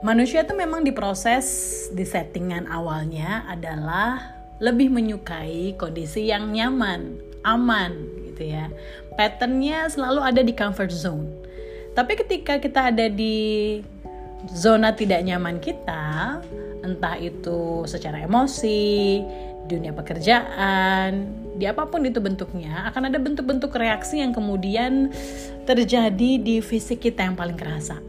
Manusia tuh memang diproses di settingan awalnya adalah lebih menyukai kondisi yang nyaman, aman gitu ya. Patternnya selalu ada di comfort zone. Tapi ketika kita ada di zona tidak nyaman kita, entah itu secara emosi, dunia pekerjaan, di apa pun itu bentuknya, akan ada bentuk-bentuk reaksi yang kemudian terjadi di fisik kita yang paling kerasa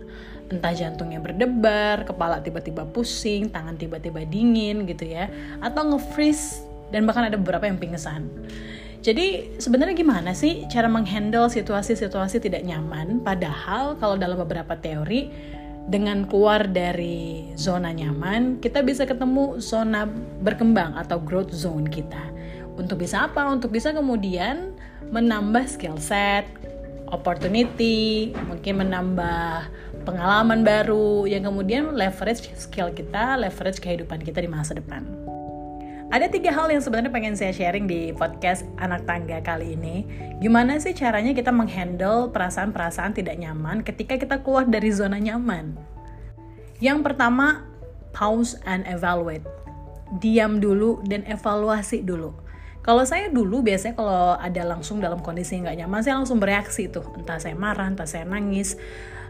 entah jantungnya berdebar, kepala tiba-tiba pusing, tangan tiba-tiba dingin gitu ya, atau nge-freeze dan bahkan ada beberapa yang pingsan. Jadi sebenarnya gimana sih cara menghandle situasi-situasi tidak nyaman? Padahal kalau dalam beberapa teori dengan keluar dari zona nyaman, kita bisa ketemu zona berkembang atau growth zone kita. Untuk bisa apa? Untuk bisa kemudian menambah skill set, opportunity, mungkin menambah pengalaman baru yang kemudian leverage skill kita, leverage kehidupan kita di masa depan. Ada tiga hal yang sebenarnya pengen saya sharing di podcast anak tangga kali ini. Gimana sih caranya kita menghandle perasaan-perasaan tidak nyaman ketika kita keluar dari zona nyaman? Yang pertama, pause and evaluate. Diam dulu dan evaluasi dulu kalau saya dulu biasanya kalau ada langsung dalam kondisi nggak nyaman, saya langsung bereaksi tuh. Entah saya marah, entah saya nangis,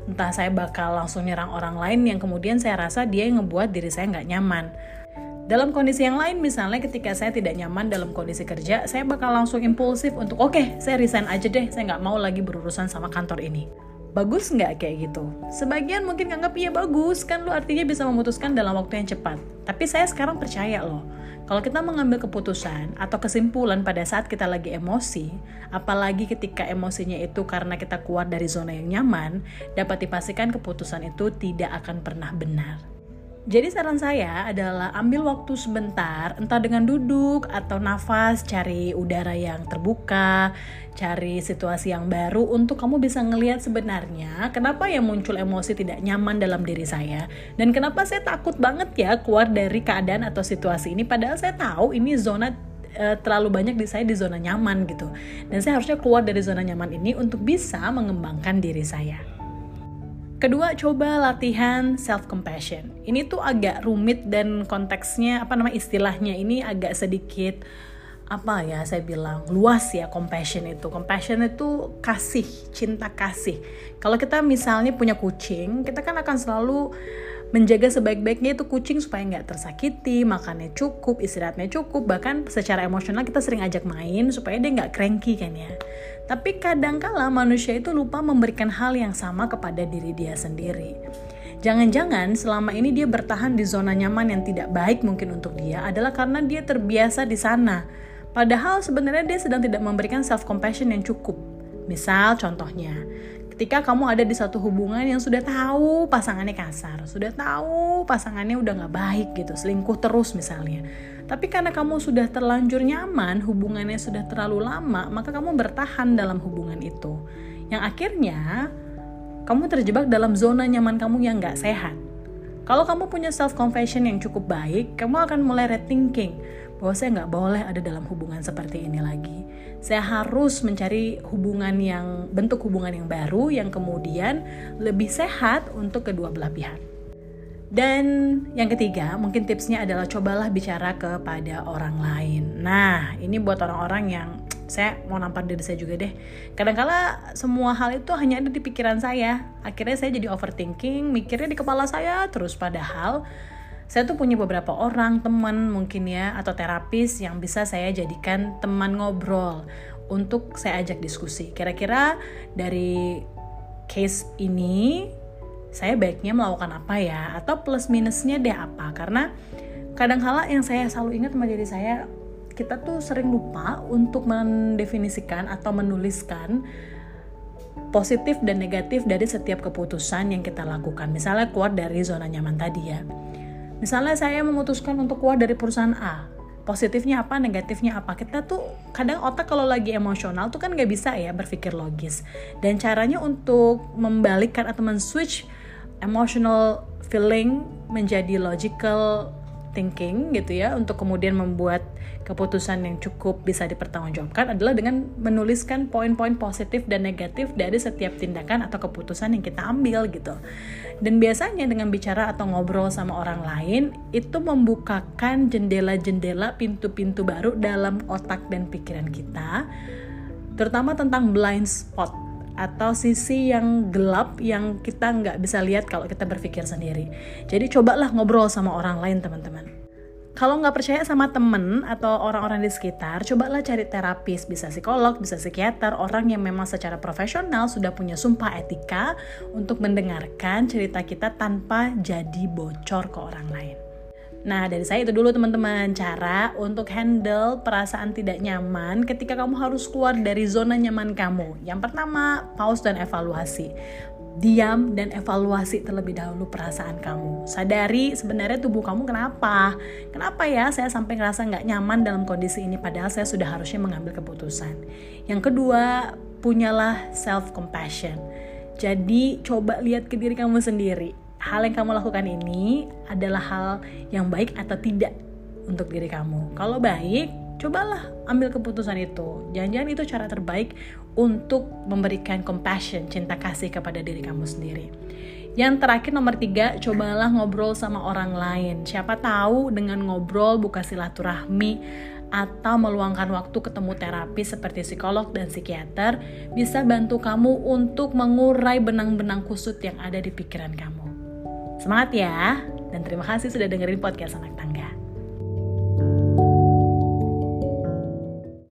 entah saya bakal langsung nyerang orang lain yang kemudian saya rasa dia yang ngebuat diri saya nggak nyaman. Dalam kondisi yang lain, misalnya ketika saya tidak nyaman dalam kondisi kerja, saya bakal langsung impulsif untuk oke, okay, saya resign aja deh, saya nggak mau lagi berurusan sama kantor ini. Bagus nggak kayak gitu? Sebagian mungkin nganggap iya bagus, kan lu artinya bisa memutuskan dalam waktu yang cepat. Tapi saya sekarang percaya loh, kalau kita mengambil keputusan atau kesimpulan pada saat kita lagi emosi, apalagi ketika emosinya itu karena kita keluar dari zona yang nyaman, dapat dipastikan keputusan itu tidak akan pernah benar. Jadi saran saya adalah ambil waktu sebentar, entah dengan duduk atau nafas, cari udara yang terbuka, cari situasi yang baru untuk kamu bisa ngelihat sebenarnya kenapa yang muncul emosi tidak nyaman dalam diri saya dan kenapa saya takut banget ya keluar dari keadaan atau situasi ini padahal saya tahu ini zona uh, terlalu banyak di saya di zona nyaman gitu. Dan saya harusnya keluar dari zona nyaman ini untuk bisa mengembangkan diri saya. Kedua, coba latihan self compassion. Ini tuh agak rumit dan konteksnya apa nama istilahnya ini agak sedikit apa ya saya bilang luas ya compassion itu compassion itu kasih cinta kasih kalau kita misalnya punya kucing kita kan akan selalu menjaga sebaik-baiknya itu kucing supaya nggak tersakiti makannya cukup istirahatnya cukup bahkan secara emosional kita sering ajak main supaya dia nggak cranky kan ya. Tapi kadangkala manusia itu lupa memberikan hal yang sama kepada diri dia sendiri. Jangan-jangan selama ini dia bertahan di zona nyaman yang tidak baik mungkin untuk dia adalah karena dia terbiasa di sana. Padahal sebenarnya dia sedang tidak memberikan self compassion yang cukup. Misal contohnya, ketika kamu ada di satu hubungan yang sudah tahu pasangannya kasar, sudah tahu pasangannya udah gak baik gitu, selingkuh terus misalnya. Tapi karena kamu sudah terlanjur nyaman, hubungannya sudah terlalu lama, maka kamu bertahan dalam hubungan itu. Yang akhirnya kamu terjebak dalam zona nyaman kamu yang gak sehat. Kalau kamu punya self compassion yang cukup baik, kamu akan mulai rethinking bahwa saya nggak boleh ada dalam hubungan seperti ini lagi. Saya harus mencari hubungan yang bentuk hubungan yang baru yang kemudian lebih sehat untuk kedua belah pihak. Dan yang ketiga, mungkin tipsnya adalah cobalah bicara kepada orang lain. Nah, ini buat orang-orang yang saya mau nampar diri saya juga deh. Kadangkala semua hal itu hanya ada di pikiran saya. Akhirnya saya jadi overthinking, mikirnya di kepala saya terus padahal saya tuh punya beberapa orang teman mungkin ya atau terapis yang bisa saya jadikan teman ngobrol untuk saya ajak diskusi. Kira-kira dari case ini saya baiknya melakukan apa ya atau plus minusnya deh apa karena kadang kala yang saya selalu ingat sama diri saya kita tuh sering lupa untuk mendefinisikan atau menuliskan positif dan negatif dari setiap keputusan yang kita lakukan. Misalnya keluar dari zona nyaman tadi ya. Misalnya saya memutuskan untuk keluar dari perusahaan A, positifnya apa, negatifnya apa. Kita tuh kadang otak kalau lagi emosional tuh kan nggak bisa ya berpikir logis. Dan caranya untuk membalikkan atau men-switch emotional feeling menjadi logical thinking gitu ya untuk kemudian membuat keputusan yang cukup bisa dipertanggungjawabkan adalah dengan menuliskan poin-poin positif dan negatif dari setiap tindakan atau keputusan yang kita ambil gitu. Dan biasanya dengan bicara atau ngobrol sama orang lain itu membukakan jendela-jendela pintu-pintu baru dalam otak dan pikiran kita, terutama tentang blind spot atau sisi yang gelap yang kita nggak bisa lihat kalau kita berpikir sendiri. Jadi cobalah ngobrol sama orang lain teman-teman kalau nggak percaya sama temen atau orang-orang di sekitar, cobalah cari terapis, bisa psikolog, bisa psikiater, orang yang memang secara profesional sudah punya sumpah etika untuk mendengarkan cerita kita tanpa jadi bocor ke orang lain. Nah, dari saya itu dulu teman-teman cara untuk handle perasaan tidak nyaman ketika kamu harus keluar dari zona nyaman kamu. Yang pertama, pause dan evaluasi diam dan evaluasi terlebih dahulu perasaan kamu. Sadari sebenarnya tubuh kamu kenapa? Kenapa ya saya sampai ngerasa nggak nyaman dalam kondisi ini padahal saya sudah harusnya mengambil keputusan. Yang kedua, punyalah self compassion. Jadi coba lihat ke diri kamu sendiri. Hal yang kamu lakukan ini adalah hal yang baik atau tidak untuk diri kamu. Kalau baik, cobalah ambil keputusan itu. Jangan-jangan itu cara terbaik untuk memberikan compassion, cinta kasih kepada diri kamu sendiri. Yang terakhir nomor tiga, cobalah ngobrol sama orang lain. Siapa tahu dengan ngobrol buka silaturahmi atau meluangkan waktu ketemu terapi seperti psikolog dan psikiater bisa bantu kamu untuk mengurai benang-benang kusut yang ada di pikiran kamu. Semangat ya, dan terima kasih sudah dengerin podcast anak tangga.